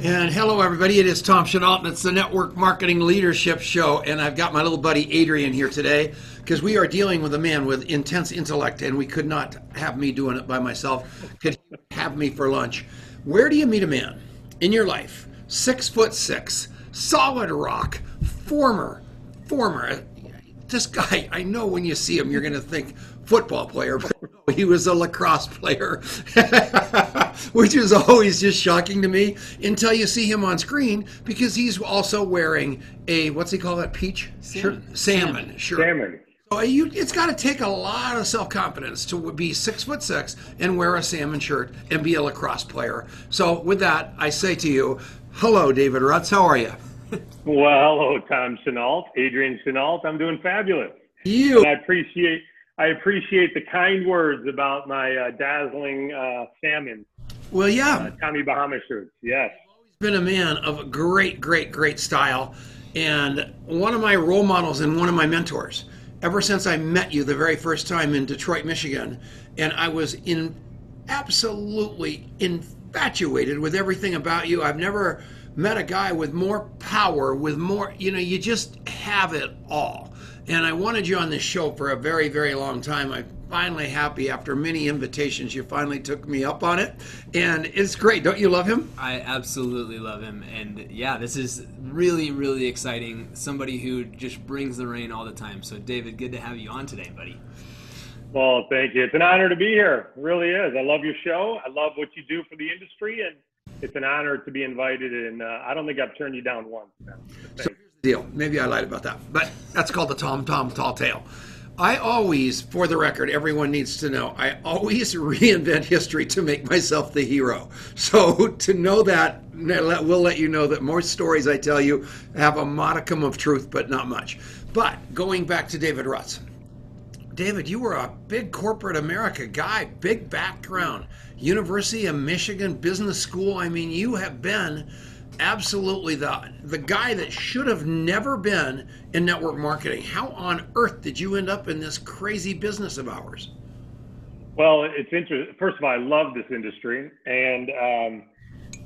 And hello, everybody. It is Tom Chenault, and it's the Network Marketing Leadership Show. And I've got my little buddy Adrian here today because we are dealing with a man with intense intellect, and we could not have me doing it by myself. Could have me for lunch. Where do you meet a man in your life? Six foot six, solid rock, former, former. This guy, I know when you see him, you're going to think football player, but he was a lacrosse player, which is always just shocking to me until you see him on screen because he's also wearing a what's he call that peach Salmon. shirt, salmon, shirt. Salmon. So you, it's got to take a lot of self confidence to be six foot six and wear a salmon shirt and be a lacrosse player. So with that, I say to you, hello, David Rutz. How are you? Well, hello, Tom Chenault, Adrian Chenault. I'm doing fabulous. You. And I appreciate I appreciate the kind words about my uh, dazzling uh, salmon, Well, yeah. uh, Tommy Bahama shirts. Yes. been a man of a great, great, great style, and one of my role models and one of my mentors. Ever since I met you the very first time in Detroit, Michigan, and I was in absolutely infatuated with everything about you. I've never met a guy with more power, with more, you know, you just have it all. And I wanted you on this show for a very, very long time. I'm finally happy after many invitations. You finally took me up on it. And it's great. Don't you love him? I absolutely love him, and yeah, this is really, really exciting. Somebody who just brings the rain all the time. So, David, good to have you on today, buddy. Well, thank you. It's an honor to be here. It really is. I love your show. I love what you do for the industry, and it's an honor to be invited. And uh, I don't think I've turned you down once. Now. So here's the deal. Maybe I lied about that, but that's called the Tom Tom Tall Tale. I always, for the record, everyone needs to know, I always reinvent history to make myself the hero. So to know that, we'll let you know that most stories I tell you have a modicum of truth, but not much. But going back to David Rutz. David, you were a big corporate America guy, big background, University of Michigan Business School. I mean, you have been absolutely the the guy that should have never been in network marketing. How on earth did you end up in this crazy business of ours? Well, it's interesting. First of all, I love this industry, and um,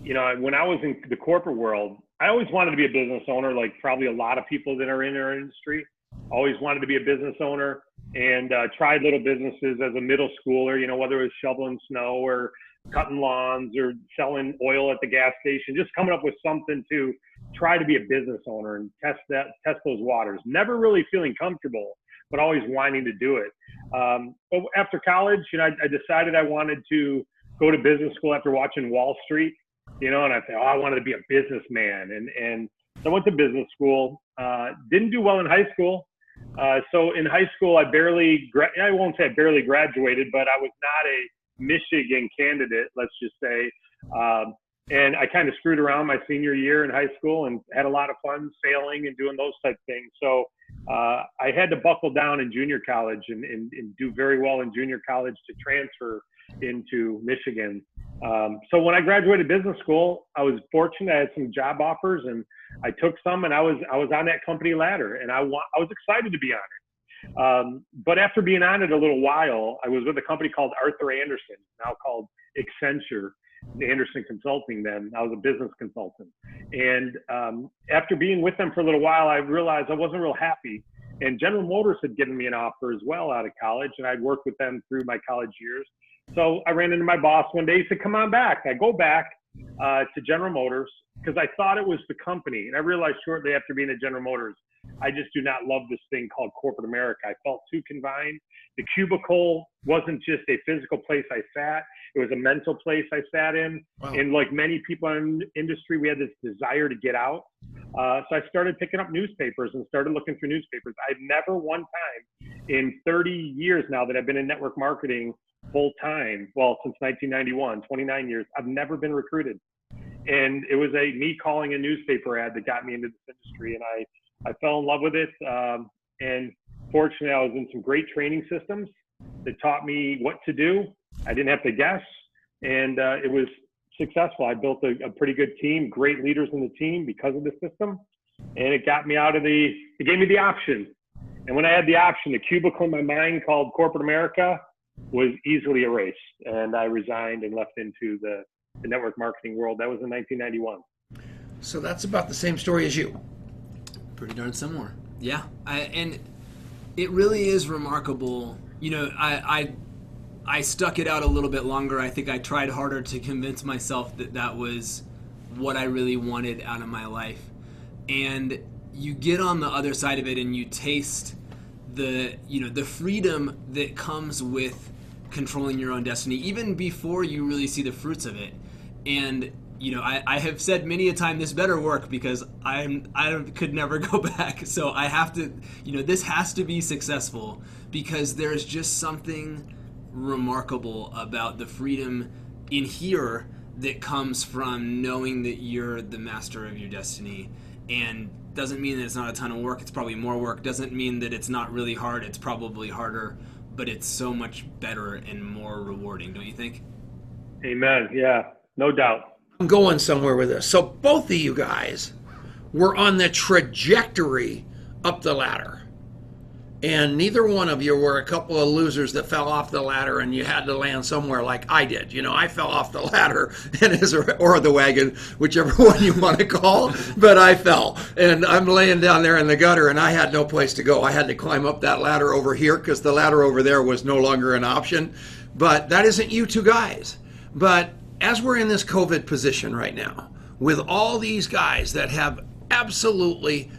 you know, when I was in the corporate world, I always wanted to be a business owner, like probably a lot of people that are in our industry. Always wanted to be a business owner, and uh, tried little businesses as a middle schooler. You know, whether it was shoveling snow or cutting lawns or selling oil at the gas station, just coming up with something to try to be a business owner and test that, test those waters. Never really feeling comfortable, but always wanting to do it. Um, but after college, you know, I, I, decided I wanted to go to business school after watching Wall Street, you know, and I thought, oh, I wanted to be a businessman. And, and so I went to business school, uh, didn't do well in high school. Uh, so in high school, I barely, gra- I won't say I barely graduated, but I was not a Michigan candidate, let's just say. Um, and I kind of screwed around my senior year in high school and had a lot of fun sailing and doing those type things. So uh, I had to buckle down in junior college and, and, and, do very well in junior college to transfer into Michigan. Um, so when I graduated business school, I was fortunate. I had some job offers and I took some, and I was I was on that company ladder, and I want I was excited to be on it. Um, but after being on it a little while, I was with a company called Arthur Andersen, now called Accenture, Andersen Consulting. Then I was a business consultant, and um, after being with them for a little while, I realized I wasn't real happy. And General Motors had given me an offer as well out of college, and I'd worked with them through my college years. So I ran into my boss one day. He said, "Come on back." I go back uh, to General Motors because I thought it was the company, and I realized shortly after being at General Motors I just do not love this thing called corporate America. I felt too confined. The cubicle wasn't just a physical place I sat, it was a mental place I sat in. Wow. And like many people in industry, we had this desire to get out. Uh, so I started picking up newspapers and started looking through newspapers. I've never one time in 30 years now that I've been in network marketing full time, well, since 1991, 29 years, I've never been recruited. And it was a me calling a newspaper ad that got me into this industry. And I I fell in love with it. Um, and fortunately, I was in some great training systems that taught me what to do. I didn't have to guess, and uh, it was successful. I built a, a, pretty good team, great leaders in the team because of the system, and it got me out of the. It gave me the option, and when I had the option, the cubicle in my mind called corporate America was easily erased, and I resigned and left into the, the network marketing world. That was in 1991. So that's about the same story as you. Pretty darn similar. Yeah, I, and it really is remarkable. You know, I, I I stuck it out a little bit longer. I think I tried harder to convince myself that that was what I really wanted out of my life. And you get on the other side of it and you taste the, you know, the freedom that comes with controlling your own destiny even before you really see the fruits of it. And you know, I, I have said many a time this better work because I'm I could never go back. So I have to, you know, this has to be successful because there's just something remarkable about the freedom in here that comes from knowing that you're the master of your destiny. And doesn't mean that it's not a ton of work. It's probably more work. Doesn't mean that it's not really hard. It's probably harder but it's so much better and more rewarding don't you think? Amen. Yeah. No doubt I'm going somewhere with this. So both of you guys were on the trajectory up the ladder. And neither one of you were a couple of losers that fell off the ladder and you had to land somewhere like I did. You know, I fell off the ladder and as or the wagon, whichever one you want to call, but I fell. And I'm laying down there in the gutter and I had no place to go. I had to climb up that ladder over here because the ladder over there was no longer an option. But that isn't you two guys. But as we're in this COVID position right now, with all these guys that have absolutely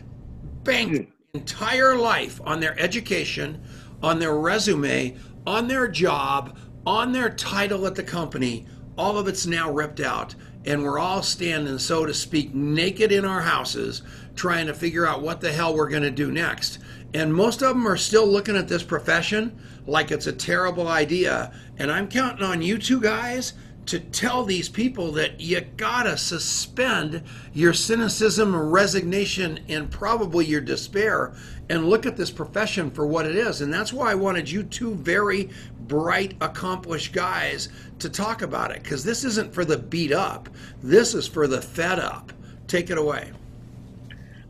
banked hmm. entire life on their education, on their resume, on their job, on their title at the company, all of it's now ripped out. And we're all standing, so to speak, naked in our houses, trying to figure out what the hell we're going to do next. And most of them are still looking at this profession like it's a terrible idea. And I'm counting on you two guys to tell these people that you gotta suspend your cynicism, resignation, and probably your despair and look at this profession for what it is. And that's why I wanted you two very bright, accomplished guys to talk about it because this isn't for the beat up, this is for the fed up. Take it away.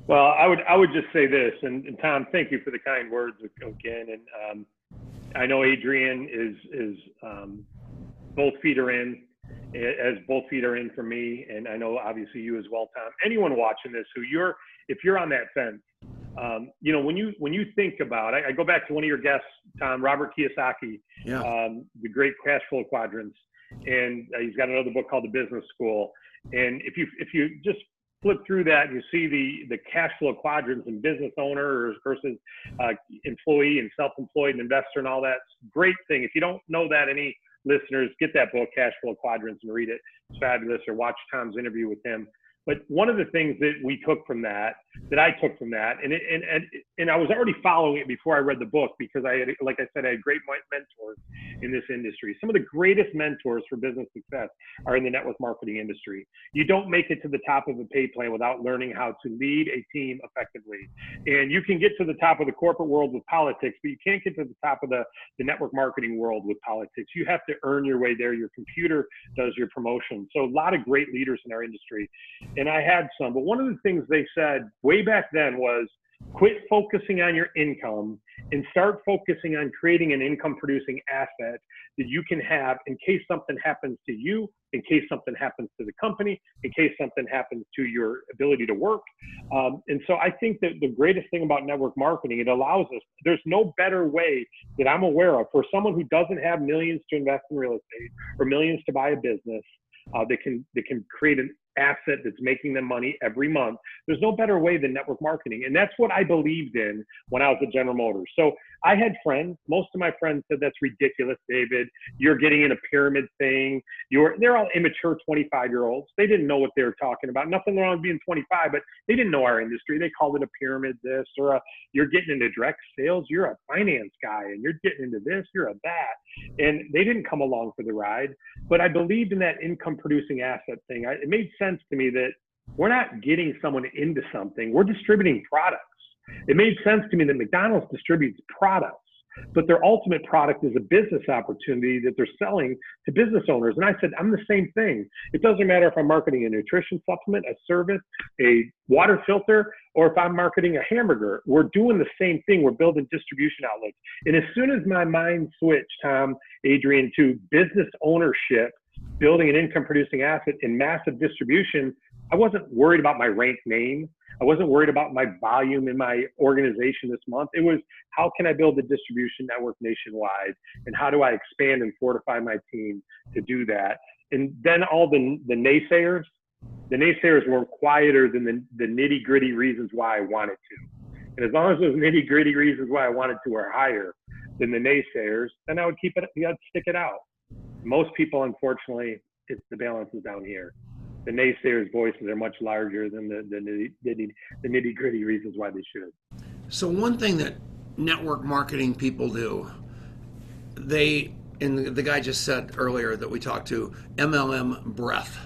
Well, I would I would just say this, and, and Tom, thank you for the kind words again. And um, I know Adrian is is um, both feet are in, as both feet are in for me, and I know obviously you as well, Tom. Anyone watching this, who you're, if you're on that fence, um, you know, when you when you think about, I, I, go back to one of your guests, Tom Robert Kiyosaki, yeah. um, the great cash flow quadrants, and uh, he's got another book called The Business School. And if you if you just flip through that and you see the the cash flow quadrants and business owner versus uh, employee and self-employed and investor and all that great thing if you don't know that any listeners, get that book, Cash Flow Quadrants, and read it. It's fabulous. Or watch Tom's interview with him. But one of the things that we took from that, that I took from that, and it, and and and I was already following it before I read the book because I had, like I said, I had great mentors in this industry. Some of the greatest mentors for business success are in the network marketing industry. You don't make it to the top of a pay plan without learning how to lead a team effectively. And you can get to the top of the corporate world with politics, but you can't get to the top of the, the network marketing world with politics. You have to earn your way there. Your computer does your promotion. So a lot of great leaders in our industry and I had some. But one of the things they said way back then was quit focusing on your income and start focusing on creating an income producing asset that you can have in case something happens to you, in case something happens to the company, in case something happens to your ability to work. Um, and so I think that the greatest thing about network marketing, it allows us, there's no better way that I'm aware of for someone who doesn't have millions to invest in real estate or millions to buy a business uh, can that can create an asset that's making them money every month. There's no better way than network marketing. And that's what I believed in when I was at General Motors. So I had friends, most of my friends said, that's ridiculous, David. You're getting in a pyramid thing. You're, they're all immature 25 year olds. They didn't know what they were talking about. Nothing wrong with being 25, but they didn't know our industry. They called it a pyramid this or a, you're getting into direct sales. You're a finance guy and you're getting into this, you're a that. And they didn't come along for the ride, but I believed in that income producing asset thing. I, it made sense to me that we're not getting someone into something. We're distributing products. It made sense to me that McDonald's distributes products, but their ultimate product is a business opportunity that they're selling to business owners. And I said, I'm the same thing. It doesn't matter if I'm marketing a nutrition supplement, a service, a water filter, or if I'm marketing a hamburger. We're doing the same thing. We're building distribution outlets. And as soon as my mind switched, Tom, Adrian, to business ownership, building an income producing asset in massive distribution, I wasn't worried about my rank name. I wasn't worried about my volume in my organization this month. It was how can I build a distribution network nationwide and how do I expand and fortify my team to do that? And then all the, the naysayers, the naysayers were quieter than the, the nitty gritty reasons why I wanted to. And as long as those nitty gritty reasons why I wanted to are higher than the naysayers, then I would keep it, I'd stick it out. Most people, unfortunately, it's the balance is down here the naysayers' voices are much larger than the the, nitty, the nitty gritty reasons why they should. So one thing that network marketing people do, they and the, the guy just said earlier that we talked to MLM breath.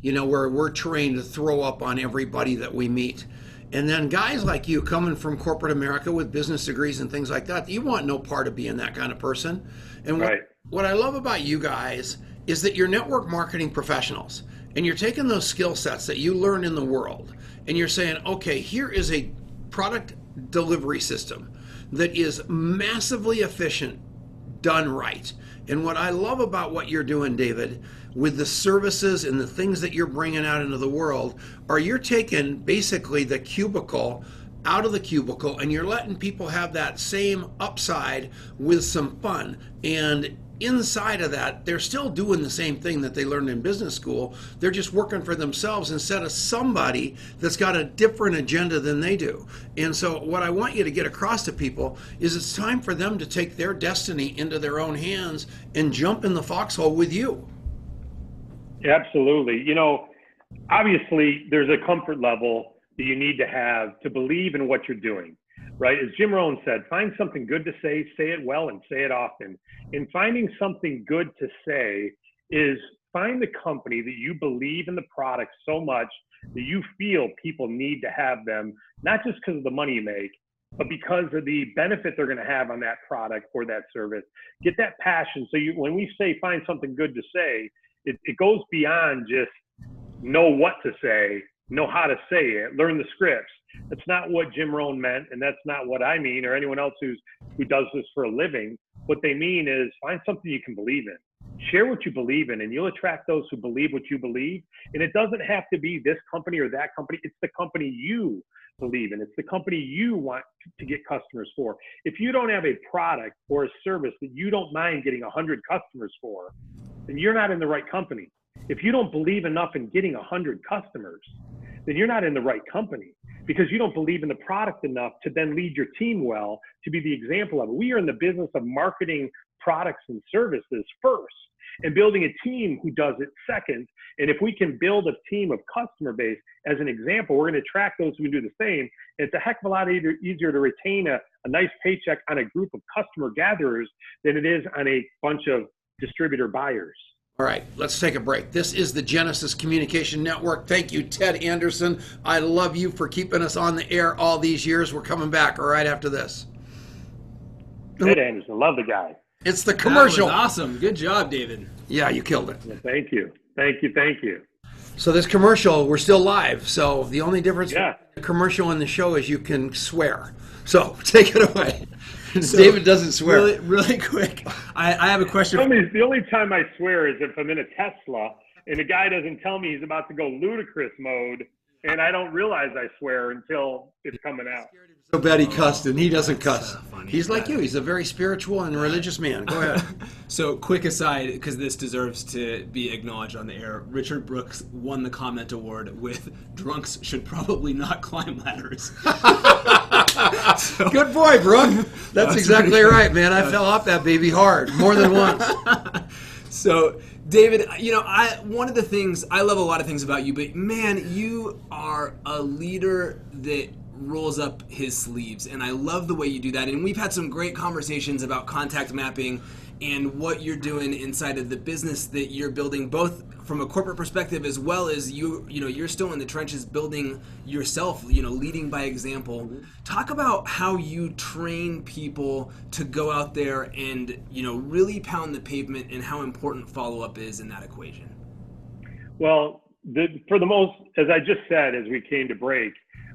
You know where we're trained to throw up on everybody that we meet. And then guys like you coming from corporate America with business degrees and things like that, you want no part of being that kind of person. And what, right. What I love about you guys is that you're network marketing professionals and you're taking those skill sets that you learn in the world and you're saying, okay, here is a product delivery system that is massively efficient, done right. And what I love about what you're doing, David, with the services and the things that you're bringing out into the world, are you're taking basically the cubicle out of the cubicle and you're letting people have that same upside with some fun. And inside of that, they're still doing the same thing that they learned in business school. They're just working for themselves instead of somebody that's got a different agenda than they do. And so, what I want you to get across to people is it's time for them to take their destiny into their own hands and jump in the foxhole with you. Absolutely. You know, obviously, there's a comfort level that you need to have to believe in what you're doing right? As Jim Rohn said, find something good to say, say it well, and say it often. In finding something good to say is find the company that you believe in the product so much that you feel people need to have them, not just because of the money you make, but because of the benefit they're going to have on that product or that service. Get that passion. So you, when we say find something good to say, it, it goes beyond just know what to say, know how to say it, learn the scripts. That's not what Jim Rohn meant, and that's not what I mean, or anyone else who's who does this for a living. What they mean is find something you can believe in. Share what you believe in, and you'll attract those who believe what you believe. And it doesn't have to be this company or that company. It's the company you believe in. It's the company you want to get customers for. If you don't have a product or a service that you don't mind getting 100 customers for, then you're not in the right company. If you don't believe enough in getting 100 customers, then you're not in the right company because you don't believe in the product enough to then lead your team well to be the example of it. We are in the business of marketing products and services first and building a team who does it second. And if we can build a team of customer base as an example, we're going to attract those who do the same. It's a heck of a lot easier to retain a, a nice paycheck on a group of customer gatherers than it is on a bunch of distributor buyers. All right, let's take a break. This is the Genesis Communication Network. Thank you, Ted Anderson. I love you for keeping us on the air all these years. We're coming back right after this. Ted Anderson, love the guy. It's the commercial. awesome. Good job, David. Yeah, you killed it. Well, thank you. Thank you. Thank you. So this commercial, we're still live. So the only difference yeah. the commercial and the show is you can swear. So take it away. So, David doesn't swear. Really, really quick, I, I have a question. The only, the only time I swear is if I'm in a Tesla and the guy doesn't tell me he's about to go ludicrous mode, and I don't realize I swear until it's coming out. So bad he cussed, and he doesn't cuss. He's like you. He's a very spiritual and religious man. Go ahead. so, quick aside, because this deserves to be acknowledged on the air. Richard Brooks won the comment award with "Drunks should probably not climb ladders." so, Good boy, Brooke. That's exactly right, man. I fell off that baby hard more than once. so, David, you know, I one of the things I love a lot of things about you, but man, you are a leader that rolls up his sleeves. And I love the way you do that. And we've had some great conversations about contact mapping and what you're doing inside of the business that you're building both from a corporate perspective as well as you you know you're still in the trenches building yourself you know leading by example. Talk about how you train people to go out there and you know really pound the pavement and how important follow-up is in that equation. Well the, for the most as i just said as we came to break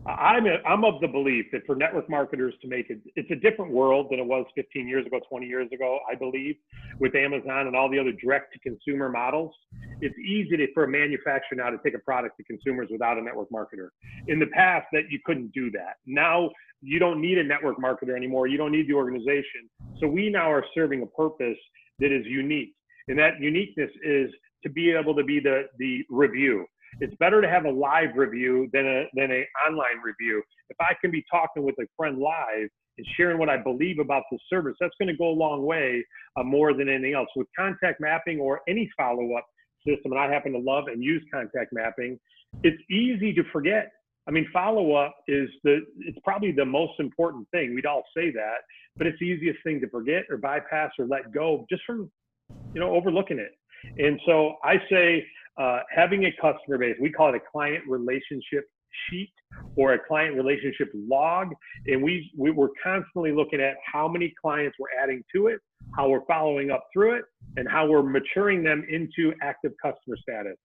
I'm a, I'm of the belief that for network marketers to make it, it's a different world than it was 15 years ago, 20 years ago. I believe with Amazon and all the other direct to consumer models, it's easy to, for a manufacturer now to take a product to consumers without a network marketer. In the past, that you couldn't do that. Now you don't need a network marketer anymore. You don't need the organization. So we now are serving a purpose that is unique, and that uniqueness is to be able to be the the review it's better to have a live review than a than a online review. If I can be talking with a friend live and sharing what I believe about the service, that's going to go a long way uh, more than anything else. With contact mapping or any follow up system, and I happen to love and use contact mapping, it's easy to forget. I mean, follow up is the it's probably the most important thing. We'd all say that, but it's the easiest thing to forget or bypass or let go just from you know overlooking it. And so I say uh, having a customer base, we call it a client relationship sheet or a client relationship log. And we, we we're constantly looking at how many clients we're adding to it, how we're following up through it, and how we're maturing them into active customer status.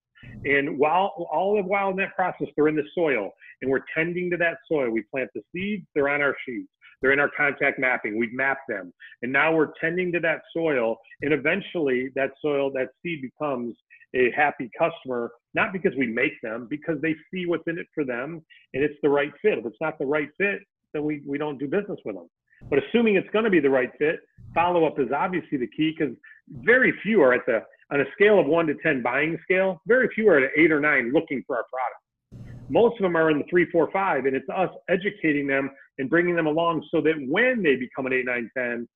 And while all the while in that process, they're in the soil and we're tending to that soil. We plant the seeds, they're on our sheets. They're in our contact mapping. We've mapped them. And now we're tending to that soil. And eventually that soil, that seed becomes a happy customer, not because we make them, because they see what's in it for them and it's the right fit. If it's not the right fit, then we, we don't do business with them. But assuming it's going to be the right fit, follow up is obviously the key because very few are at the, on a scale of one to 10 buying scale, very few are at eight or nine looking for our product. Most of them are in the three, four, five, and it's us educating them and bringing them along so that when they become an eight, nine, 10,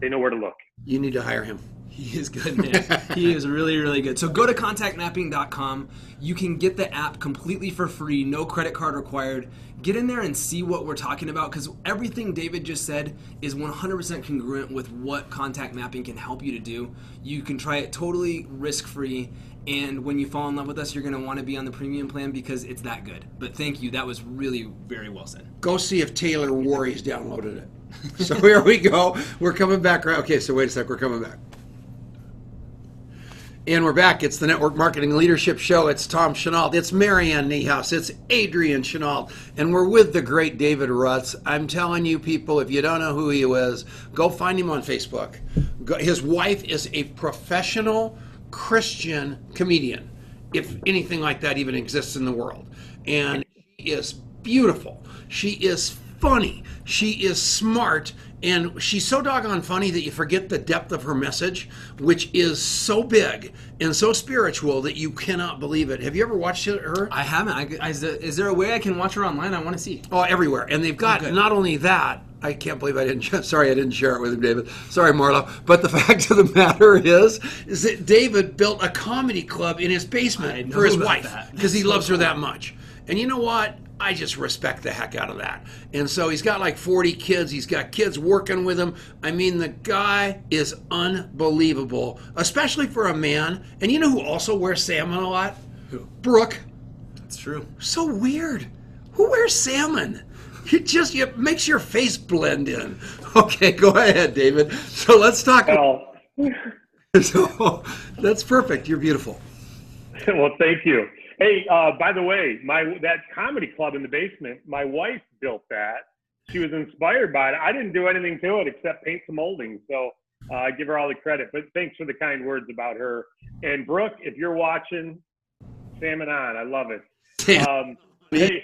they know where to look. You need to hire him. He is good, man. he is really, really good. So go to contactmapping.com. You can get the app completely for free, no credit card required. Get in there and see what we're talking about because everything David just said is 100% congruent with what contact mapping can help you to do. You can try it totally risk free. And when you fall in love with us, you're going to want to be on the premium plan because it's that good. But thank you. That was really very well said. Go see if Taylor Warry's downloaded it. so here we go. We're coming back. Okay, so wait a sec. We're coming back. And we're back. It's the Network Marketing Leadership Show. It's Tom Chenault. It's Marianne Niehaus. It's Adrian Chenault. And we're with the great David Rutz. I'm telling you, people, if you don't know who he is, go find him on Facebook. His wife is a professional Christian comedian, if anything like that even exists in the world. And she is beautiful. She is funny. She is smart and she's so doggone funny that you forget the depth of her message, which is so big and so spiritual that you cannot believe it. Have you ever watched her? I haven't. I, is, there a way I can watch her online? I want to see. Oh, everywhere. And they've got oh, not only that, I can't believe I didn't. Sorry, I didn't share it with him, David. Sorry, Marlo. But the fact of the matter is, is that David built a comedy club in his basement for his wife because he loves her that much. And you know what? I just respect the heck out of that. And so he's got like 40 kids. He's got kids working with him. I mean, the guy is unbelievable, especially for a man. And you know who also wears salmon a lot? Who? Brooke. That's true. So weird. Who wears salmon? It just it makes your face blend in. Okay, go ahead, David. So let's talk. Well, so that's perfect. You're beautiful. Well, thank you. Hey, uh, by the way, my that comedy club in the basement, my wife built that. She was inspired by it. I didn't do anything to it except paint some molding. So uh, I give her all the credit. But thanks for the kind words about her. And Brooke, if you're watching, salmon on. I love it. Um, hey,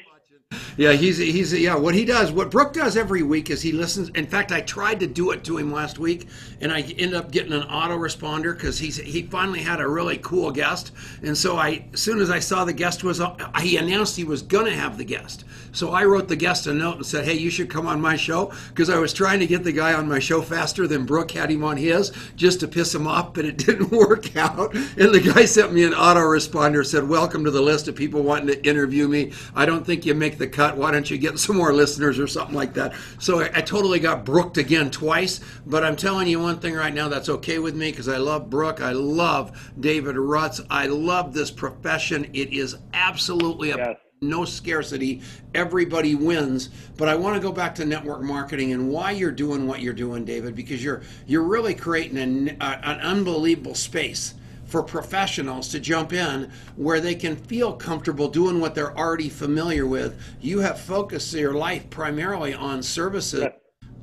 yeah, he's he's yeah. What he does, what Brooke does every week is he listens. In fact, I tried to do it to him last week, and I ended up getting an autoresponder because he's he finally had a really cool guest. And so I, as soon as I saw the guest was, uh, he announced he was gonna have the guest. So I wrote the guest a note and said, "Hey, you should come on my show," because I was trying to get the guy on my show faster than Brooke had him on his, just to piss him off, but it didn't work out. And the guy sent me an autoresponder, said, "Welcome to the list of people wanting to interview me. I don't think you make the cut. Why don't you get some more listeners or something like that? So I, I totally got brooked again twice. But I'm telling you one thing right now that's okay with me because I love Brooke. I love David Rutz. I love this profession. It is absolutely a yes no scarcity everybody wins but i want to go back to network marketing and why you're doing what you're doing david because you're you're really creating an, uh, an unbelievable space for professionals to jump in where they can feel comfortable doing what they're already familiar with. You have focused your life primarily on services,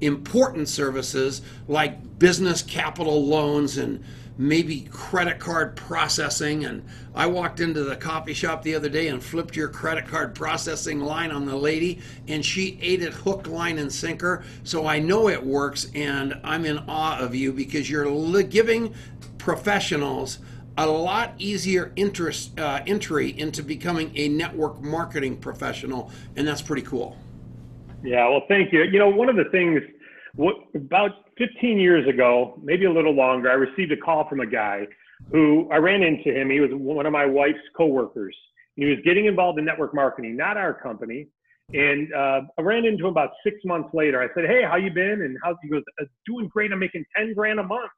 important services like business capital loans and maybe credit card processing. And I walked into the coffee shop the other day and flipped your credit card processing line on the lady, and she ate it hook, line, and sinker. So I know it works, and I'm in awe of you because you're giving professionals a lot easier interest uh, entry into becoming a network marketing professional, and that's pretty cool. Yeah, well, thank you. You know, one of the things what, about 15 years ago, maybe a little longer, I received a call from a guy who I ran into him. He was one of my wife's coworkers. He was getting involved in network marketing, not our company. And uh, I ran into him about six months later. I said, "Hey, how you been?" And how he goes, uh, "Doing great. I'm making 10 grand a month."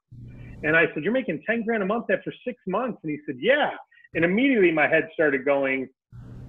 And I said, "You're making 10 grand a month after six months?" And he said, "Yeah." And immediately my head started going,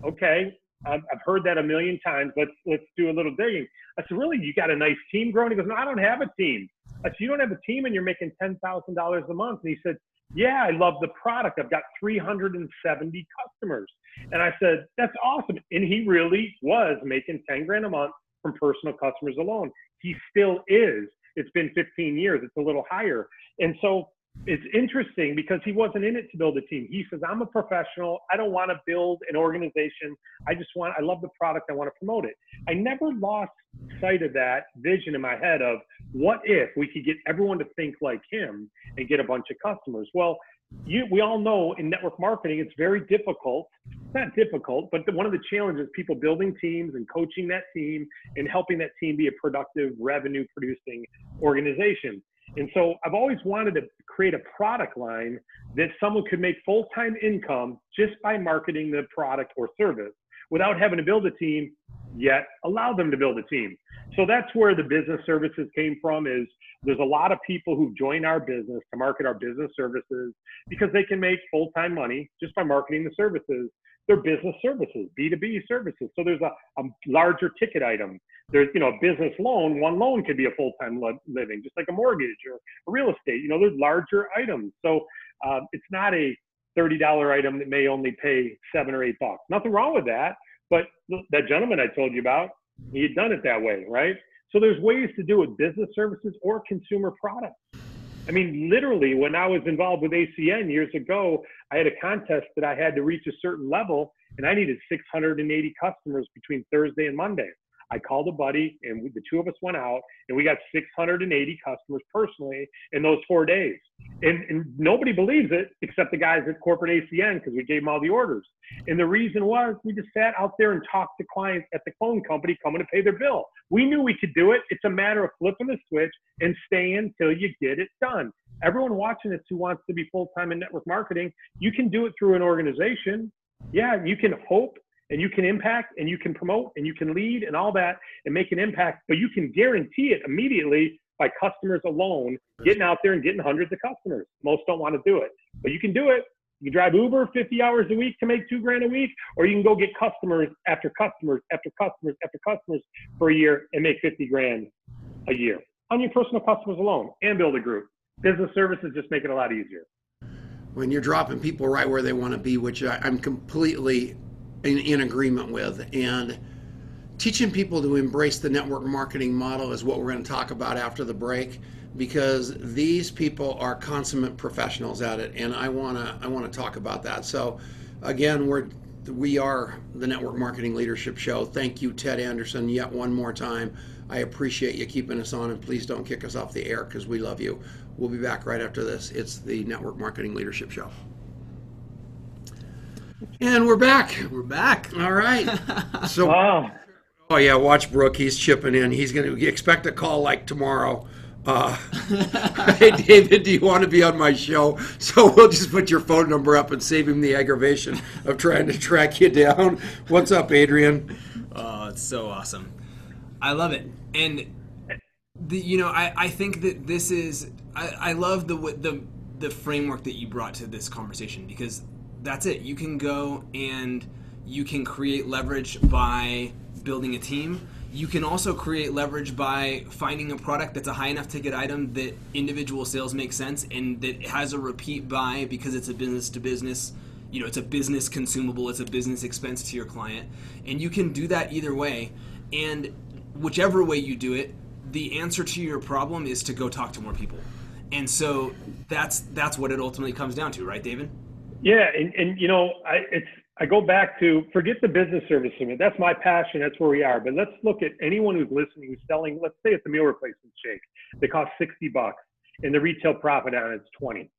"Okay, I've, heard that a million times. Let's let's do a little digging." I said, "Really? You got a nice team growing?" He goes, "No, I don't have a team." I said, "You don't have a team, and you're making ten thousand dollars a month?" And he said, "Yeah, I love the product. I've got 370 customers." And I said, "That's awesome." And he really was making 10 grand a month from personal customers alone. He still is. It's been 15 years. It's a little higher. And so it's interesting because he wasn't in it to build a team. He says, I'm a professional. I don't want to build an organization. I just want, I love the product. I want to promote it. I never lost sight of that vision in my head of what if we could get everyone to think like him and get a bunch of customers? Well, you, we all know in network marketing, it's very difficult. It's not difficult, but the, one of the challenges people building teams and coaching that team and helping that team be a productive, revenue producing organization. And so I've always wanted to create a product line that someone could make full time income just by marketing the product or service without having to build a team, yet allow them to build a team. So that's where the business services came from is there's a lot of people who join our business to market our business services because they can make full-time money just by marketing the services they're business services, B2B services. So there's a, a, larger ticket item. There's, you know, a business loan. One loan could be a full-time living, just like a mortgage or a real estate. You know, there's larger items. So um, it's not a $30 item that may only pay seven or eight bucks. Nothing wrong with that. But that gentleman I told you about, he had done it that way, right? So there's ways to do it, business services or consumer products. I mean, literally, when I was involved with ACN years ago, I had a contest that I had to reach a certain level, and I needed 680 customers between Thursday and Monday. I called a buddy, and we, the two of us went out, and we got 680 customers personally in those four days. And, and nobody believes it except the guys at corporate ACN because we gave them all the orders. And the reason was we just sat out there and talked to clients at the phone company coming to pay their bill. We knew we could do it. It's a matter of flipping the switch and staying until you get it done. Everyone watching this who wants to be full time in network marketing, you can do it through an organization. Yeah, you can hope and you can impact and you can promote and you can lead and all that and make an impact, but you can guarantee it immediately by customers alone, getting out there and getting hundreds of customers. Most don't want to do it, but you can do it. You drive Uber 50 hours a week to make two grand a week, or you can go get customers after customers after customers after customers for a year and make 50 grand a year on your personal customers alone and build a group. Business services just make it a lot easier. When you're dropping people right where they want to be, which I, I'm completely in, in agreement with. And teaching people to embrace the network marketing model is what we're going to talk about after the break because these people are consummate professionals at it and I want to I want to talk about that. So again, we're we are the Network Marketing Leadership Show. Thank you Ted Anderson yet one more time. I appreciate you keeping us on and please don't kick us off the air cuz we love you. We'll be back right after this. It's the Network Marketing Leadership Show. And we're back. We're back. All right. So, wow. oh yeah, watch Brooke. He's chipping in. He's going to expect a call like tomorrow. Uh, hey David, do you want to be on my show? So we'll just put your phone number up and save him the aggravation of trying to track you down. What's up, Adrian? Oh, it's so awesome. I love it, and the you know I, I think that this is I, I love the the the framework that you brought to this conversation because that's it. You can go and you can create leverage by building a team. You can also create leverage by finding a product that's a high enough ticket item that individual sales make sense and that has a repeat buy because it's a business to business. You know, it's a business consumable, it's a business expense to your client. And you can do that either way. And whichever way you do it, the answer to your problem is to go talk to more people. And so that's that's what it ultimately comes down to, right, David? Yeah, and, and you know, I it's I go back to forget the business service it. That's my passion. That's where we are. But let's look at anyone who's listening who's selling. Let's say it's a meal replacement shake. They cost sixty bucks, and the retail profit on it's twenty.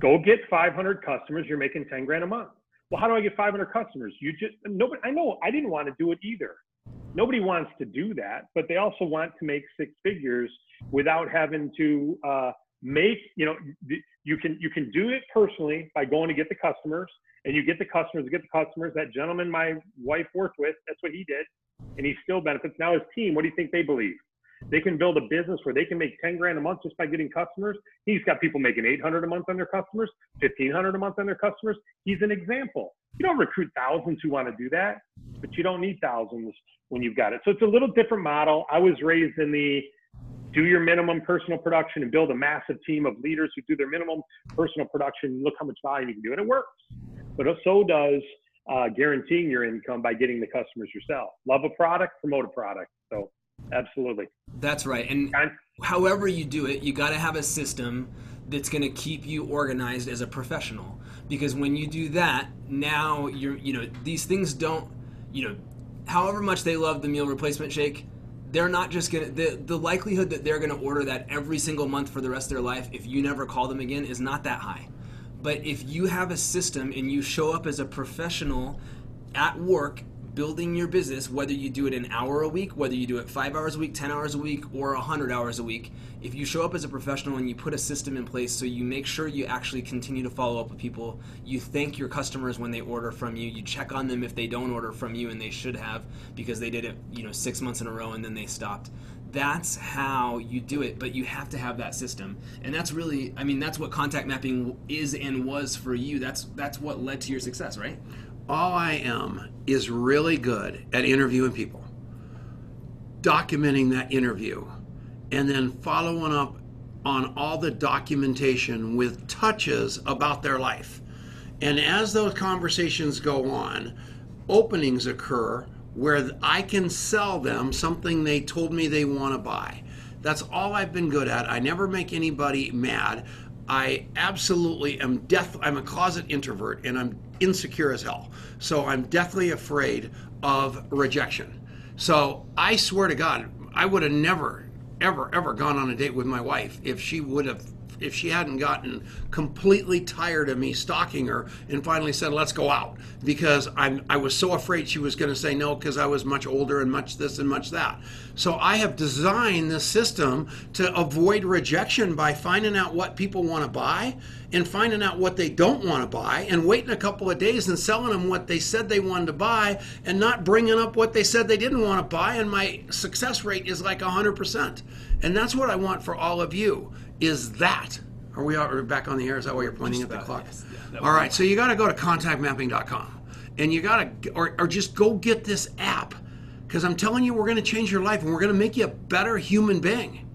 Go get five hundred customers. You're making ten grand a month. Well, how do I get five hundred customers? You just nobody. I know I didn't want to do it either. Nobody wants to do that, but they also want to make six figures without having to uh, make. You know, you can you can do it personally by going to get the customers and you get the customers, get the customers. That gentleman my wife worked with, that's what he did, and he still benefits. Now his team, what do you think they believe? They can build a business where they can make 10 grand a month just by getting customers. He's got people making 800 a month on their customers, 1500 a month on their customers. He's an example. You don't recruit thousands who want to do that, but you don't need thousands when you've got it. So it's a little different model. I was raised in the do your minimum personal production and build a massive team of leaders who do their minimum personal production. Look how much volume you can do, and it works but so does uh, guaranteeing your income by getting the customers yourself. Love a product, promote a product. So, absolutely. That's right. And however you do it, you got to have a system that's going to keep you organized as a professional. Because when you do that, now you're, you know, these things don't, you know, however much they love the meal replacement shake, they're not just gonna the, the likelihood that they're gonna order that every single month for the rest of their life if you never call them again is not that high. But if you have a system and you show up as a professional at work building your business, whether you do it an hour a week, whether you do it five hours a week, 10 hours a week, or 100 hours a week, if you show up as a professional and you put a system in place so you make sure you actually continue to follow up with people, you thank your customers when they order from you, you check on them if they don't order from you and they should have because they did it, you know, six months in a row and then they stopped. That's how you do it but you have to have that system. And that's really i mean that's what contact mapping is and was for you. That's that's what led to your success right all i am is really good at interviewing people documenting that interview and then following up on all the documentation with touches about their life and as those conversations go on openings occur where I can sell them something they told me they want to buy. That's all I've been good at. I never make anybody mad. I absolutely am death I'm a closet introvert and I'm insecure as hell. So I'm deathly afraid of rejection. So I swear to God, I would have never ever ever gone on a date with my wife if she would have if she hadn't gotten completely tired of me stalking her and finally said, "Let's go out," because I'm I was so afraid she was going to say no because I was much older and much this and much that. So I have designed this system to avoid rejection by finding out what people want to buy and finding out what they don't want to buy and waiting a couple of days and selling them what they said they wanted to buy and not bringing up what they said they didn't want to buy and my success rate is like 100%. And that's what I want for all of you is that. Are we, are we back on the air? Is that why you're pointing just at the clock? Yes. Yeah, All right, so you got to go to contactmapping.com and you got to, or, or just go get this app because I'm telling you, we're going to change your life and we're going to make you a better human being.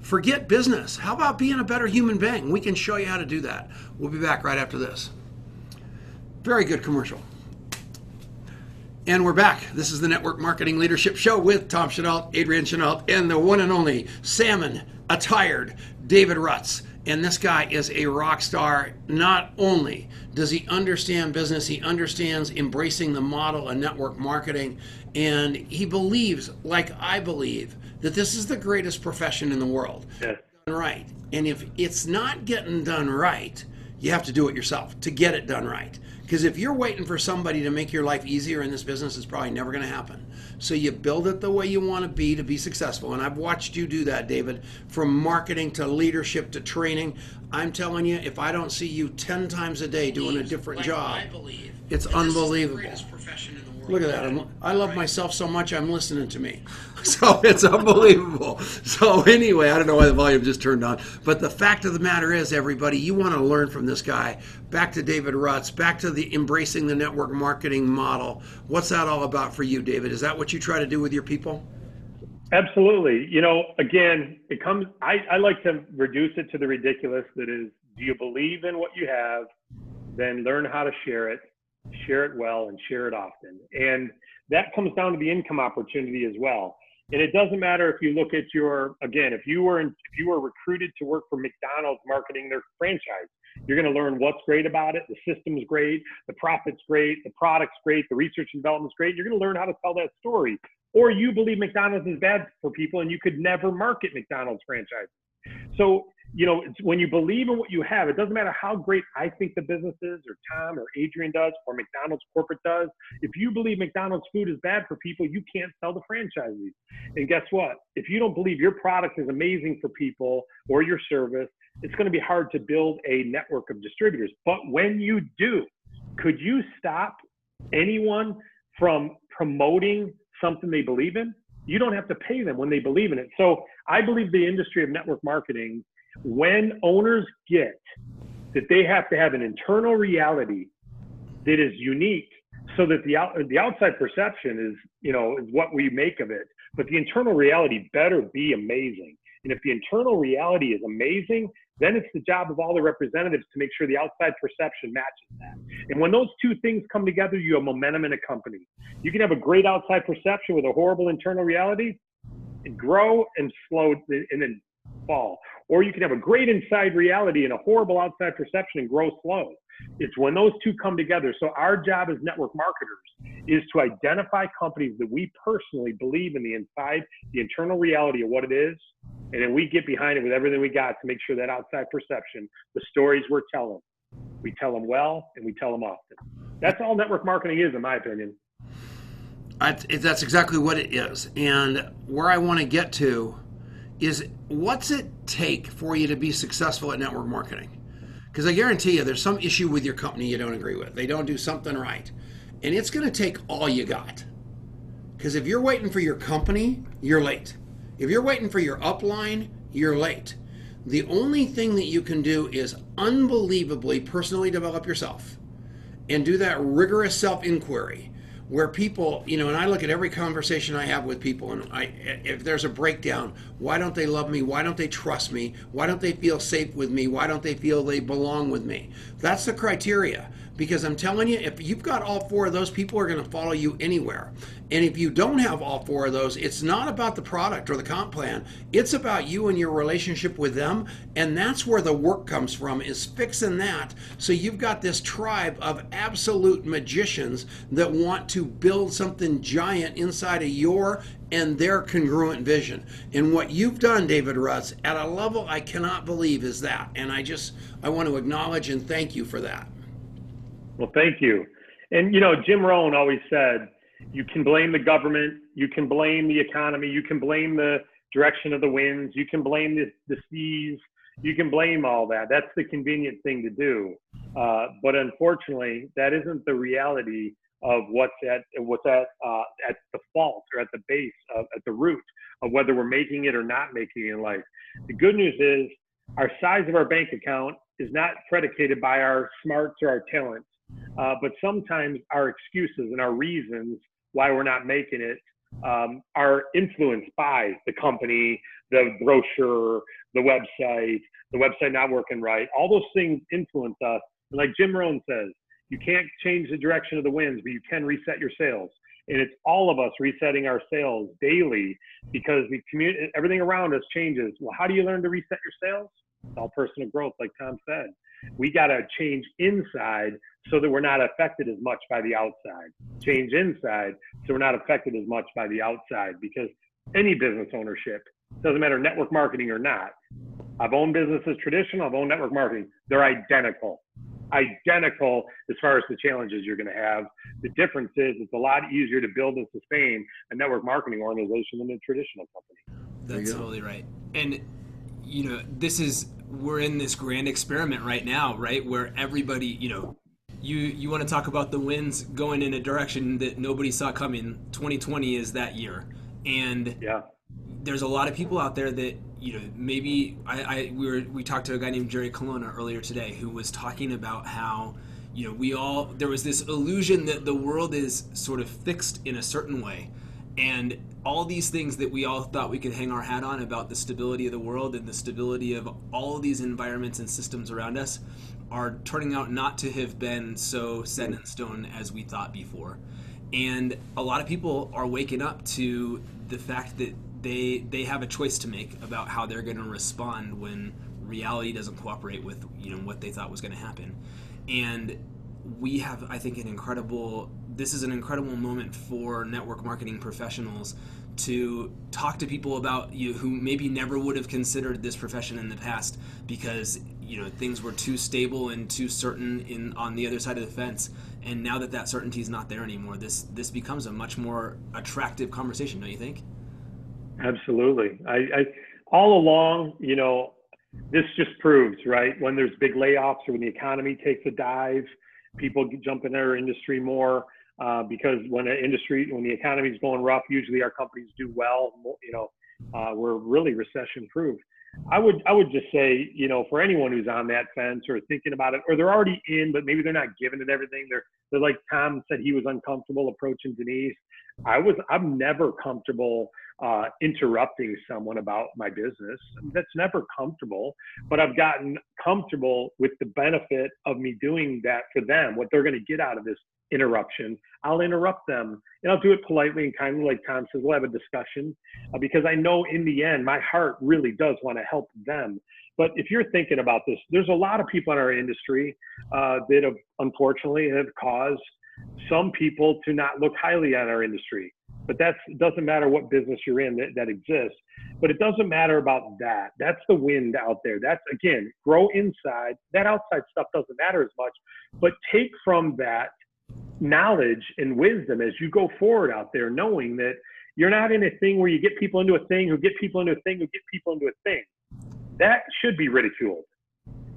Forget business. How about being a better human being? We can show you how to do that. We'll be back right after this. Very good commercial. And we're back. This is the Network Marketing Leadership Show with Tom Chenault, Adrian Chenault, and the one and only salmon attired David Rutz. And this guy is a rock star. Not only does he understand business, he understands embracing the model of network marketing. And he believes, like I believe, that this is the greatest profession in the world. Yes. Right. And if it's not getting done right, you have to do it yourself to get it done right. Because if you're waiting for somebody to make your life easier in this business, it's probably never going to happen. So you build it the way you want to be to be successful. And I've watched you do that, David, from marketing to leadership to training. I'm telling you, if I don't see you 10 times a day doing a different like job, I believe, it's unbelievable. Look at that. I'm, i love myself so much, I'm listening to me. So it's unbelievable. So anyway, I don't know why the volume just turned on, but the fact of the matter is, everybody, you want to learn from this guy. Back to David Rutz. Back to the embracing the network marketing model. What's that all about for you, David? Is that what you try to do with your people? Absolutely. You know, again, it comes. I, I like to reduce it to the ridiculous. That is, do you believe in what you have? Then learn how to share it, share it well, and share it often. And that comes down to the income opportunity as well. And it doesn't matter if you look at your again, if you were in, if you were recruited to work for McDonald's marketing their franchise, you're going to learn what's great about it. The system's great, the profit's great, the product's great, the research and development's great. You're going to learn how to tell that story. Or you believe McDonald's is bad for people and you could never market McDonald's franchise. So you know, when you believe in what you have, it doesn't matter how great I think the business is, or Tom, or Adrian does, or McDonald's corporate does. If you believe McDonald's food is bad for people, you can't sell the franchisees. And guess what? If you don't believe your product is amazing for people or your service, it's going to be hard to build a network of distributors. But when you do, could you stop anyone from promoting something they believe in? You don't have to pay them when they believe in it. So I believe the industry of network marketing when owners get that they have to have an internal reality that is unique so that the out, the outside perception is you know is what we make of it. But the internal reality better be amazing. And if the internal reality is amazing then it's the job of all the representatives to make sure the outside perception matches that. And when those two things come together you have momentum in a company. You can have a great outside perception with a horrible internal reality and grow and slow and then fall or you can have a great inside reality and a horrible outside perception and grow slow. It's when those two come together. So our job as network marketers is to identify companies that we personally believe in the inside, the internal reality of what it is, and then we get behind it with everything we got to make sure that outside perception, the stories we're telling, we tell them well and we tell them often. That's all network marketing is, in my opinion. That's exactly what it is. And where I want to get to is what's it take for you to be successful at network marketing? Because I guarantee you, there's some issue with your company you don't agree with. They don't do something right. And it's going to take all you got. Because if you're waiting for your company, you're late. If you're waiting for your upline, you're late. The only thing that you can do is unbelievably personally develop yourself and do that rigorous self inquiry where people, you know, and I look at every conversation I have with people, and I, if there's a breakdown, why don't they love me? Why don't they trust me? Why don't they feel safe with me? Why don't they feel they belong with me? That's the criteria. Because I'm telling you, if you've got all four of those, people are going to follow you anywhere. And if you don't have all four of those, it's not about the product or the comp plan. It's about you and your relationship with them. And that's where the work comes from, is fixing that. So you've got this tribe of absolute magicians that want to build something giant inside of your and their congruent vision. And what you've done, David Rutz, at a level I cannot believe is that. And I just, I want to acknowledge and thank you for that. Well, thank you. And you know, Jim Rohn always said, you can blame the government, you can blame the economy, you can blame the direction of the winds, you can blame the, the seas, you can blame all that. That's the convenient thing to do. Uh, but unfortunately, that isn't the reality of what's at what's at uh, at the fault or at the base of, at the root of whether we're making it or not making it in life. The good news is our size of our bank account is not predicated by our smarts or our talents. Uh, but sometimes our excuses and our reasons why we're not making it um, are influenced by the company, the brochure, the website, the website not working right. All those things influence us. And like Jim Rohn says, you can't change the direction of the winds, but you can reset your sails. And it's all of us resetting our sails daily because community, everything around us changes. Well, how do you learn to reset your sails? It's all personal growth, like Tom said. We got to change inside so that we're not affected as much by the outside. Change inside so we're not affected as much by the outside because any business ownership, doesn't matter network marketing or not. I've owned businesses traditional, I've owned network marketing. They're identical. Identical as far as the challenges you're going to have. The difference is it's a lot easier to build and sustain a network marketing organization than a traditional company. That's totally right. And you know, this is we're in this grand experiment right now, right? Where everybody, you know, you you want to talk about the winds going in a direction that nobody saw coming. 2020 is that year. And yeah. there's a lot of people out there that you know maybe I, I we were we talked to a guy named Jerry Colonna earlier today who was talking about how you know we all there was this illusion that the world is sort of fixed in a certain way and all these things that we all thought we could hang our hat on about the stability of the world and the stability of all of these environments and systems around us are turning out not to have been so set in stone as we thought before. And a lot of people are waking up to the fact that they they have a choice to make about how they're going to respond when reality doesn't cooperate with you know what they thought was going to happen. And we have I think an incredible this is an incredible moment for network marketing professionals to talk to people about you who maybe never would have considered this profession in the past because you know things were too stable and too certain in on the other side of the fence. And now that that certainty is not there anymore this this becomes a much more attractive conversation don't you think? Absolutely. I, I all along you know this just proves right when there's big layoffs or when the economy takes a dive people jump in our industry more uh, because when the industry, when the economy is going rough, usually our companies do well. You know, uh, we're really recession proof. I would I would just say, you know, for anyone who's on that fence or thinking about it, or they're already in, but maybe they're not giving it everything. They're they're like Tom said he was uncomfortable approaching Denise. I was I'm never comfortable uh, interrupting someone about my business. That's never comfortable, but I've gotten comfortable with the benefit of me doing that for them, what they're going to get out of this interruption. I'll interrupt them and I'll do it politely and kindly, like Tom says, we'll have a discussion uh, because I know in the end, my heart really does want to help them. But if you're thinking about this, there's a lot of people in our industry uh, that have unfortunately have caused some people to not look highly on our industry. But that doesn't matter what business you're in that, that exists. But it doesn't matter about that. That's the wind out there. That's again, grow inside. That outside stuff doesn't matter as much. But take from that knowledge and wisdom as you go forward out there, knowing that you're not in a thing where you get people into a thing who get people into a thing who get people into a thing. That should be ridiculed.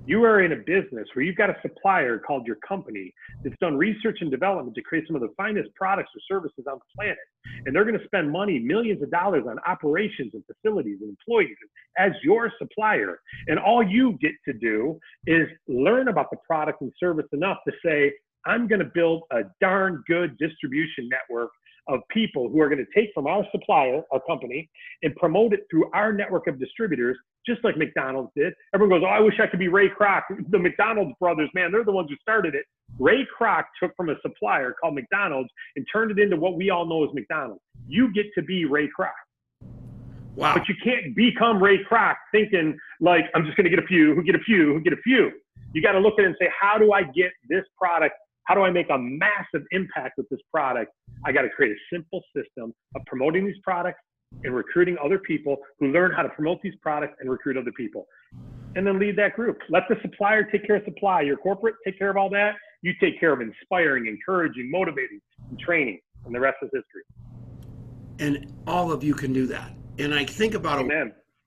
You are in a business where you've got a supplier called your company that's done research and development to create some of the finest products or services on the planet. And they're going to spend money, millions of dollars on operations and facilities and employees as your supplier. And all you get to do is learn about the product and service enough to say, I'm going to build a darn good distribution network of people who are going to take from our supplier, our company, and promote it through our network of distributors, just like McDonald's did. Everyone goes, Oh, I wish I could be Ray Kroc. The McDonald's brothers, man, they're the ones who started it. Ray Kroc took from a supplier called McDonald's and turned it into what we all know as McDonald's. You get to be Ray Kroc. Wow. But you can't become Ray Kroc thinking like, I'm just going to get a few, who get a few, who get a few. You got to look at it and say, how do I get this product how do I make a massive impact with this product? I got to create a simple system of promoting these products and recruiting other people who learn how to promote these products and recruit other people. And then lead that group. Let the supplier take care of supply. Your corporate take care of all that. You take care of inspiring, encouraging, motivating, and training. And the rest is history. And all of you can do that. And I think about it.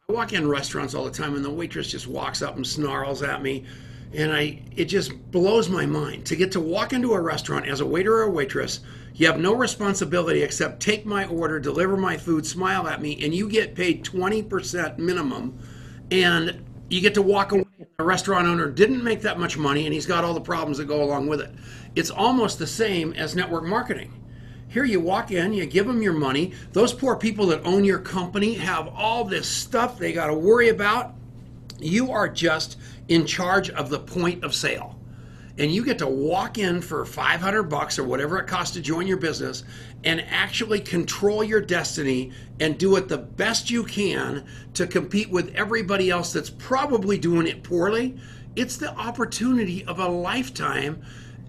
I walk in restaurants all the time and the waitress just walks up and snarls at me and I it just blows my mind to get to walk into a restaurant as a waiter or a waitress. You have no responsibility except take my order, deliver my food, smile at me, and you get paid 20% minimum. And you get to walk away. The restaurant owner didn't make that much money, and he's got all the problems that go along with it. It's almost the same as network marketing. Here you walk in, you give them your money. Those poor people that own your company have all this stuff they got to worry about. You are just in charge of the point of sale. And you get to walk in for 500 bucks or whatever it costs to join your business and actually control your destiny and do it the best you can to compete with everybody else that's probably doing it poorly. It's the opportunity of a lifetime.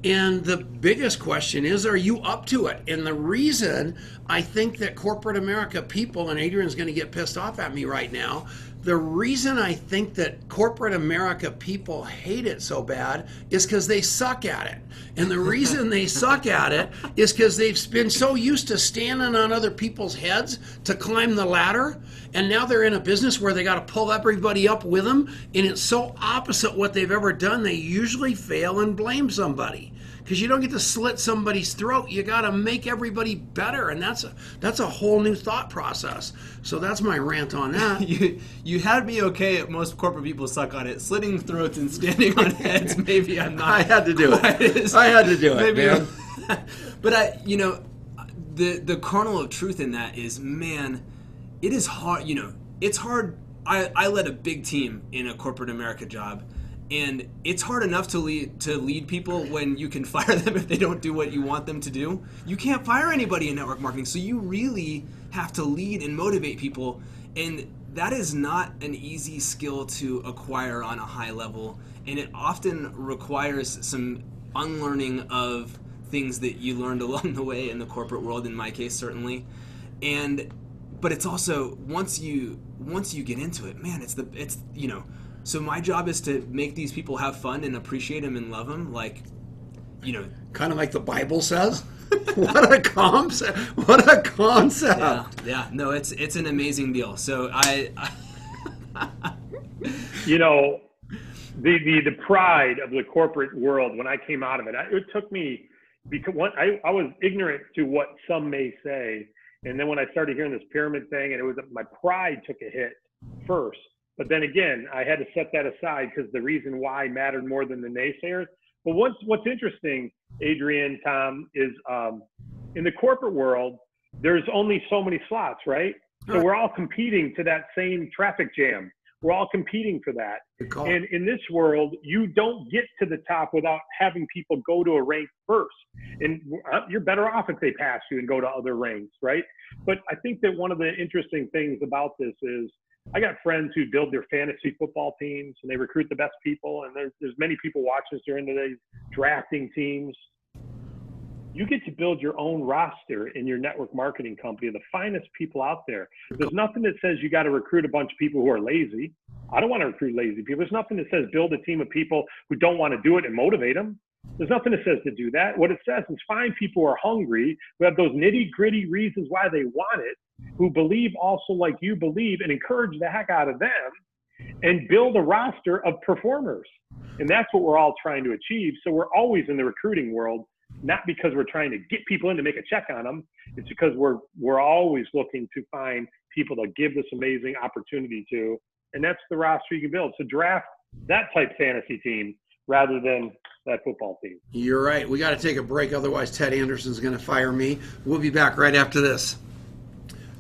And the biggest question is, are you up to it? And the reason I think that corporate America people, and Adrian's going to get pissed off at me right now, the reason I think that corporate America people hate it so bad is because they suck at it. And the reason they suck at it is because they've been so used to standing on other people's heads to climb the ladder. And now they're in a business where they got to pull everybody up with them. And it's so opposite what they've ever done, they usually fail and blame somebody because you don't get to slit somebody's throat. You got to make everybody better, and that's a that's a whole new thought process. So that's my rant on that. you you had me okay. At most corporate people suck on it. Slitting throats and standing on heads. Maybe I'm not. I had to do it. as- I had to do it, maybe man. but I, you know, the the kernel of truth in that is, man, it is hard. You know, it's hard. I I led a big team in a corporate America job. And it's hard enough to lead to lead people when you can fire them if they don't do what you want them to do. You can't fire anybody in network marketing, so you really have to lead and motivate people. And that is not an easy skill to acquire on a high level, and it often requires some unlearning of things that you learned along the way in the corporate world. In my case, certainly, and but it's also once you once you get into it, man, it's the it's you know. So my job is to make these people have fun and appreciate them and love them, like you know. kind of like the Bible says. what a concept! What a concept! Yeah, yeah, no, it's it's an amazing deal. So I, you know, the, the the pride of the corporate world when I came out of it, I, it took me because one, I, I was ignorant to what some may say, and then when I started hearing this pyramid thing, and it was my pride took a hit first. But then again, I had to set that aside because the reason why mattered more than the naysayers. But what's what's interesting, Adrian, Tom, is um, in the corporate world, there's only so many slots, right? So we're all competing to that same traffic jam. We're all competing for that. And in this world, you don't get to the top without having people go to a rank first. And uh, you're better off if they pass you and go to other ranks, right? But I think that one of the interesting things about this is I got friends who build their fantasy football teams and they recruit the best people. And there's, there's many people watching us during today's drafting teams. You get to build your own roster in your network marketing company, the finest people out there. There's nothing that says you got to recruit a bunch of people who are lazy. I don't want to recruit lazy people. There's nothing that says build a team of people who don't want to do it and motivate them. There's nothing that says to do that. What it says is find people who are hungry, who have those nitty gritty reasons why they want it, who believe also like you believe, and encourage the heck out of them, and build a roster of performers. And that's what we're all trying to achieve. So we're always in the recruiting world, not because we're trying to get people in to make a check on them. It's because we're we're always looking to find people to give this amazing opportunity to, and that's the roster you can build. So draft that type fantasy team rather than that football team. You're right. We got to take a break, otherwise Ted Anderson's going to fire me. We'll be back right after this.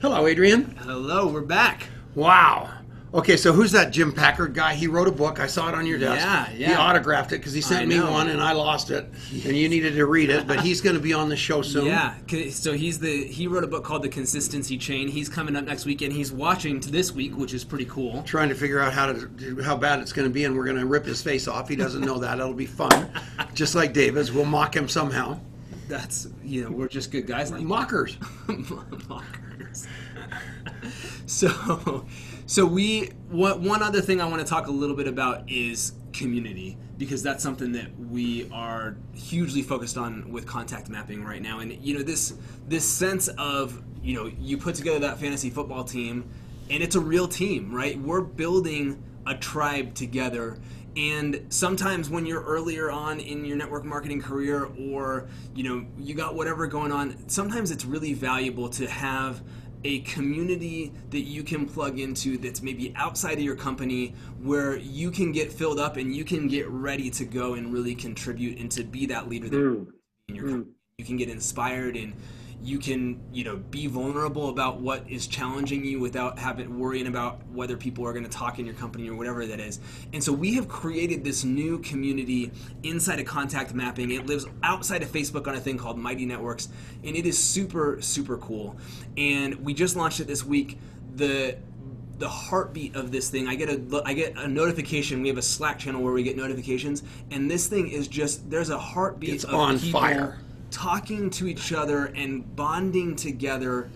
Hello, Adrian. hello, we're back. Wow. Okay, so who's that Jim Packard guy? He wrote a book. I saw it on your desk. Yeah, yeah. He autographed it because he sent I me know. one and I lost it, and you needed to read it. But he's going to be on the show soon. Yeah, so he's the he wrote a book called The Consistency Chain. He's coming up next week, and he's watching to this week, which is pretty cool. Trying to figure out how to how bad it's going to be, and we're going to rip his face off. He doesn't know that. It'll be fun, just like David's. We'll mock him somehow. That's you know we're just good guys like Mockers. mockers. so, so we what one other thing I want to talk a little bit about is community because that's something that we are hugely focused on with contact mapping right now. And you know this this sense of you know you put together that fantasy football team, and it's a real team, right? We're building a tribe together and sometimes when you're earlier on in your network marketing career or you know you got whatever going on sometimes it's really valuable to have a community that you can plug into that's maybe outside of your company where you can get filled up and you can get ready to go and really contribute and to be that leader that Mm. in your company. You can get inspired and you can, you know, be vulnerable about what is challenging you without having worrying about whether people are going to talk in your company or whatever that is. And so we have created this new community inside of contact mapping. It lives outside of Facebook on a thing called Mighty Networks, and it is super super cool. And we just launched it this week. The the heartbeat of this thing. I get a I get a notification. We have a Slack channel where we get notifications, and this thing is just there's a heartbeat It's on people fire. Talking to each other and bonding together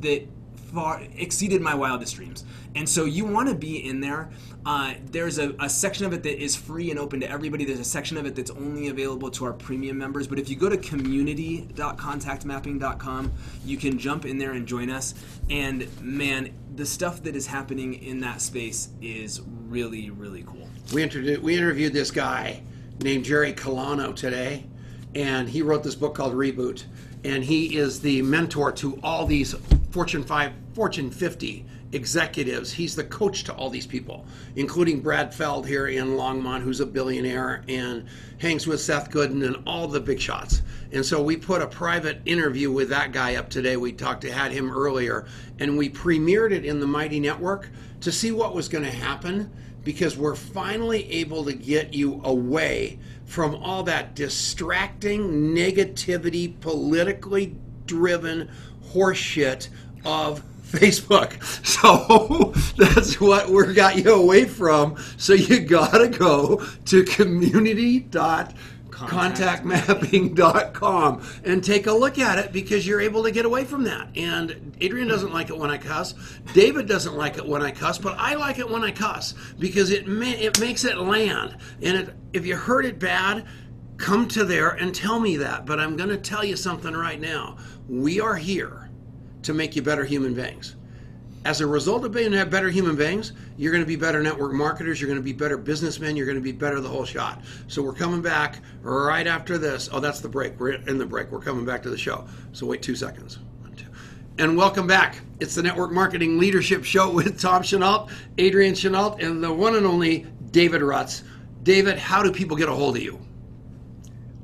that far exceeded my wildest dreams. And so you want to be in there. Uh, there's a, a, section of it that is free and open to everybody. There's a section of it that's only available to our premium members. But if you go to community.contactmapping.com, you can jump in there and join us. And man, the stuff that is happening in that space is really, really cool. We, introduced, we interviewed this guy named Jerry Colonna today, and he wrote this book called Reboot. And he is the mentor to all these Fortune 5, Fortune 50 executives. He's the coach to all these people, including Brad Feld here in Longmont, who's a billionaire and hangs with Seth Godin and all the big shots. And so we put a private interview with that guy up today. We talked to had him earlier, and we premiered it in the Mighty Network to see what was going to happen because we're finally able to get you away from all that distracting negativity, politically driven horseshit of Facebook. So that's what we got you away from. So you gotta go to community.contactmapping.com and take a look at it because you're able to get away from that. And Adrian doesn't like it when I cuss. David doesn't like it when I cuss, but I like it when I cuss because it ma- it makes it land. And it, if you heard it bad, come to there and tell me that. But I'm going to tell you something right now. We are here to make you better human beings. As a result of being better human beings, you're going to be better network marketers, you're going to be better businessmen, you're going to be better the whole shot. So we're coming back right after this. Oh, that's the break. We're in the break. We're coming back to the show. So wait two seconds. One, two. And welcome back. It's the Network Marketing Leadership Show with Tom Chenault, Adrian Chenault, and the one and only David Rutz. David, how do people get a hold of you?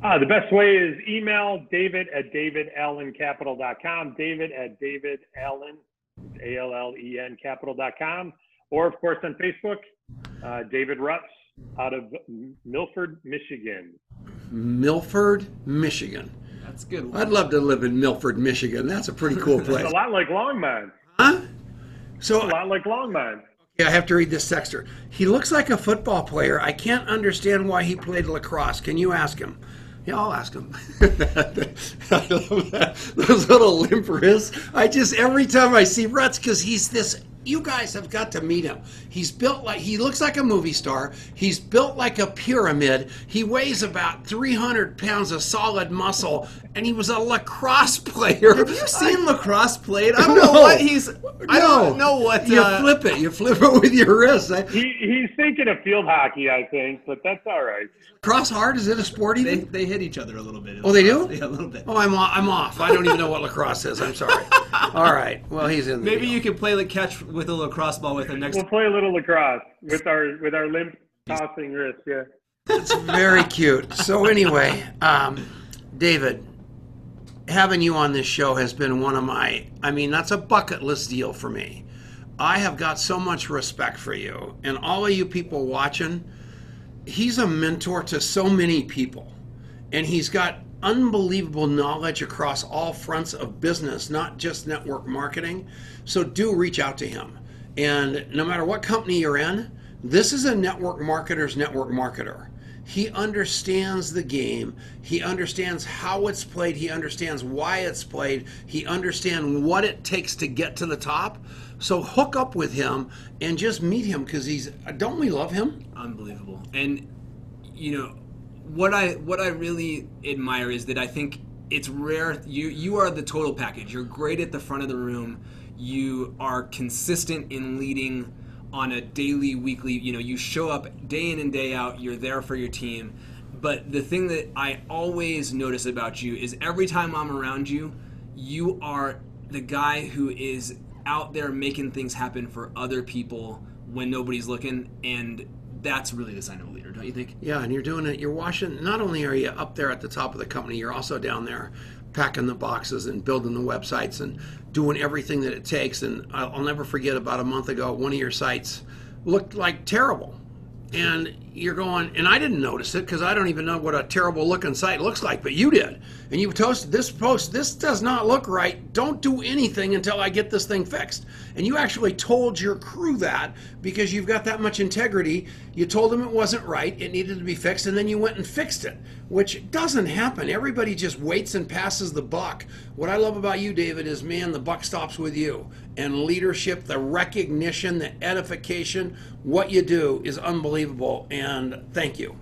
Uh, the best way is email david at davidallencapital.com, david at davidallen, A-L-L-E-N capital.com, or of course on Facebook, uh, David Rutz out of Milford, Michigan. Milford, Michigan. That's good. I'd love to live in Milford, Michigan. That's a pretty cool place. It's a lot like Longmont. Huh? So a lot like Longmont. Yeah, I have to read this texter. He looks like a football player. I can't understand why he played lacrosse. Can you ask him? Yeah, I'll ask him. I love that. Those little limp wrists. I just every time I see Rutz, because he's this you guys have got to meet him. He's built like he looks like a movie star. He's built like a pyramid. He weighs about 300 pounds of solid muscle, and he was a lacrosse player. Have you seen I, lacrosse played? I don't no, know what he's. I don't know what. You uh, flip it. You flip it with your wrist. He, he's thinking of field hockey, I think, but that's all right. Cross hard? Is it a sport even? They, they hit each other a little bit. Oh, they do? Yeah, a little bit. Oh, I'm off. I'm off. I don't even know what lacrosse is. I'm sorry. all right. Well, he's in. Maybe deal. you can play like catch with a lacrosse ball with him next. We'll play a little lacrosse with our with our limp tossing wrist. Yeah. It's very cute. So anyway, um, David, having you on this show has been one of my. I mean, that's a bucket list deal for me. I have got so much respect for you and all of you people watching. He's a mentor to so many people, and he's got unbelievable knowledge across all fronts of business, not just network marketing. So do reach out to him. And no matter what company you're in, this is a network marketer's network marketer. He understands the game. He understands how it's played. He understands why it's played. He understands what it takes to get to the top. So hook up with him and just meet him because he's. Don't we love him? Unbelievable. And you know, what I what I really admire is that I think it's rare. You you are the total package. You're great at the front of the room. You are consistent in leading on a daily, weekly. You know, you show up day in and day out. You're there for your team. But the thing that I always notice about you is every time I'm around you, you are the guy who is out there making things happen for other people when nobody's looking and that's really the sign of don't you think? Yeah, and you're doing it. You're washing. Not only are you up there at the top of the company, you're also down there packing the boxes and building the websites and doing everything that it takes. And I'll, I'll never forget about a month ago, one of your sites looked like terrible, and you're going, and I didn't notice it because I don't even know what a terrible looking site looks like, but you did. And you posted this post, this does not look right. Don't do anything until I get this thing fixed. And you actually told your crew that because you've got that much integrity. You told them it wasn't right, it needed to be fixed, and then you went and fixed it, which doesn't happen. Everybody just waits and passes the buck. What I love about you, David, is man, the buck stops with you. And leadership, the recognition, the edification, what you do is unbelievable. And thank you.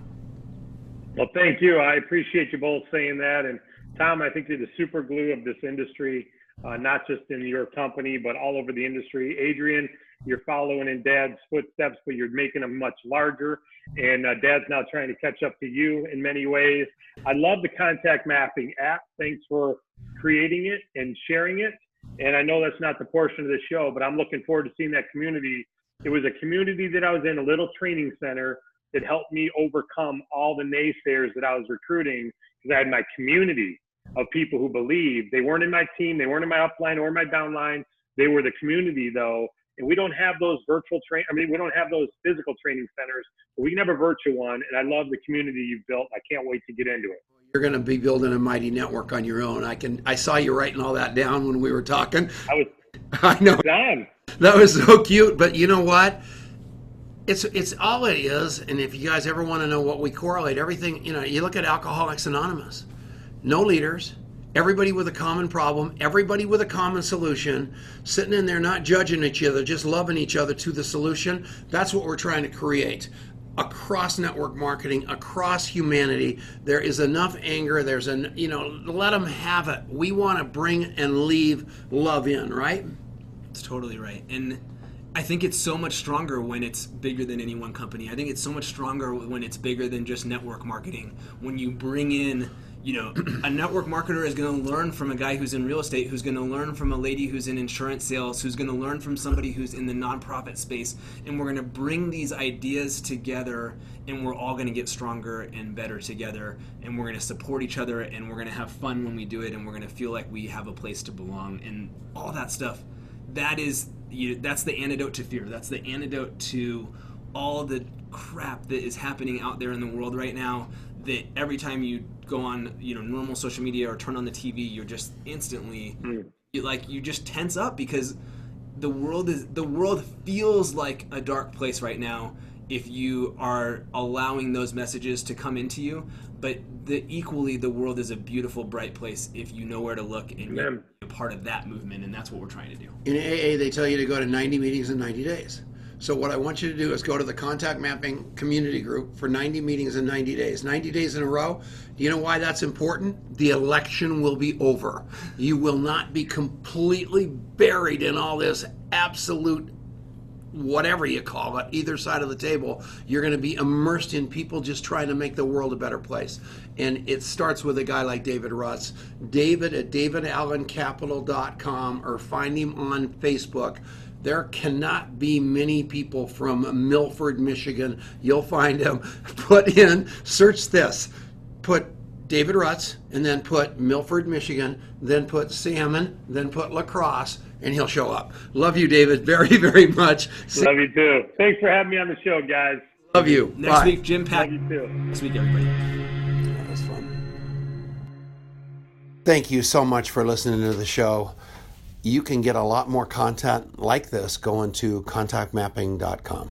Well, thank you. I appreciate you both saying that. And Tom, I think you're the super glue of this industry, uh, not just in your company, but all over the industry. Adrian, you're following in Dad's footsteps, but you're making them much larger. And uh, Dad's now trying to catch up to you in many ways. I love the contact mapping app. Thanks for creating it and sharing it. And I know that's not the portion of the show, but I'm looking forward to seeing that community. It was a community that I was in, a little training center that helped me overcome all the naysayers that I was recruiting because I had my community of people who believed they weren't in my team, they weren't in my upline or my downline. They were the community though. And we don't have those virtual train. I mean, we don't have those physical training centers, but we can have a virtual one. And I love the community you've built. I can't wait to get into it. You're going to be building a mighty network on your own. I can. I saw you writing all that down when we were talking. I was. I know. Done. That was so cute. But you know what? It's it's all it is. And if you guys ever want to know what we correlate, everything you know, you look at Alcoholics Anonymous. No leaders, everybody with a common problem, everybody with a common solution, sitting in there not judging each other, just loving each other to the solution. That's what we're trying to create. Across network marketing, across humanity, there is enough anger. There's an, you know, let them have it. We want to bring and leave love in, right? It's totally right. And I think it's so much stronger when it's bigger than any one company. I think it's so much stronger when it's bigger than just network marketing. When you bring in you know, a network marketer is going to learn from a guy who's in real estate, who's going to learn from a lady who's in insurance sales, who's going to learn from somebody who's in the nonprofit space, and we're going to bring these ideas together, and we're all going to get stronger and better together, and we're going to support each other, and we're going to have fun when we do it, and we're going to feel like we have a place to belong, and all that stuff. That is, you, that's the antidote to fear. That's the antidote to all the crap that is happening out there in the world right now that every time you go on you know normal social media or turn on the TV, you're just instantly mm. you, like you just tense up because the world is the world feels like a dark place right now if you are allowing those messages to come into you but the equally the world is a beautiful bright place if you know where to look and you're a part of that movement and that's what we're trying to do in aa they tell you to go to 90 meetings in 90 days so what I want you to do is go to the contact mapping community group for 90 meetings in 90 days. 90 days in a row. Do you know why that's important? The election will be over. You will not be completely buried in all this absolute whatever you call it, either side of the table, you're going to be immersed in people just trying to make the world a better place. And it starts with a guy like David Rutz. David at davidallencapital.com or find him on Facebook there cannot be many people from Milford, Michigan. You'll find him. Put in, search this, put David Rutz, and then put Milford, Michigan, then put salmon, then put lacrosse, and he'll show up. Love you, David, very, very much. Love you too. Thanks for having me on the show, guys. Love you. Next Bye. week, Jim Pat. Love you too. Next week, everybody. That was fun. Thank you so much for listening to the show you can get a lot more content like this going to contactmapping.com.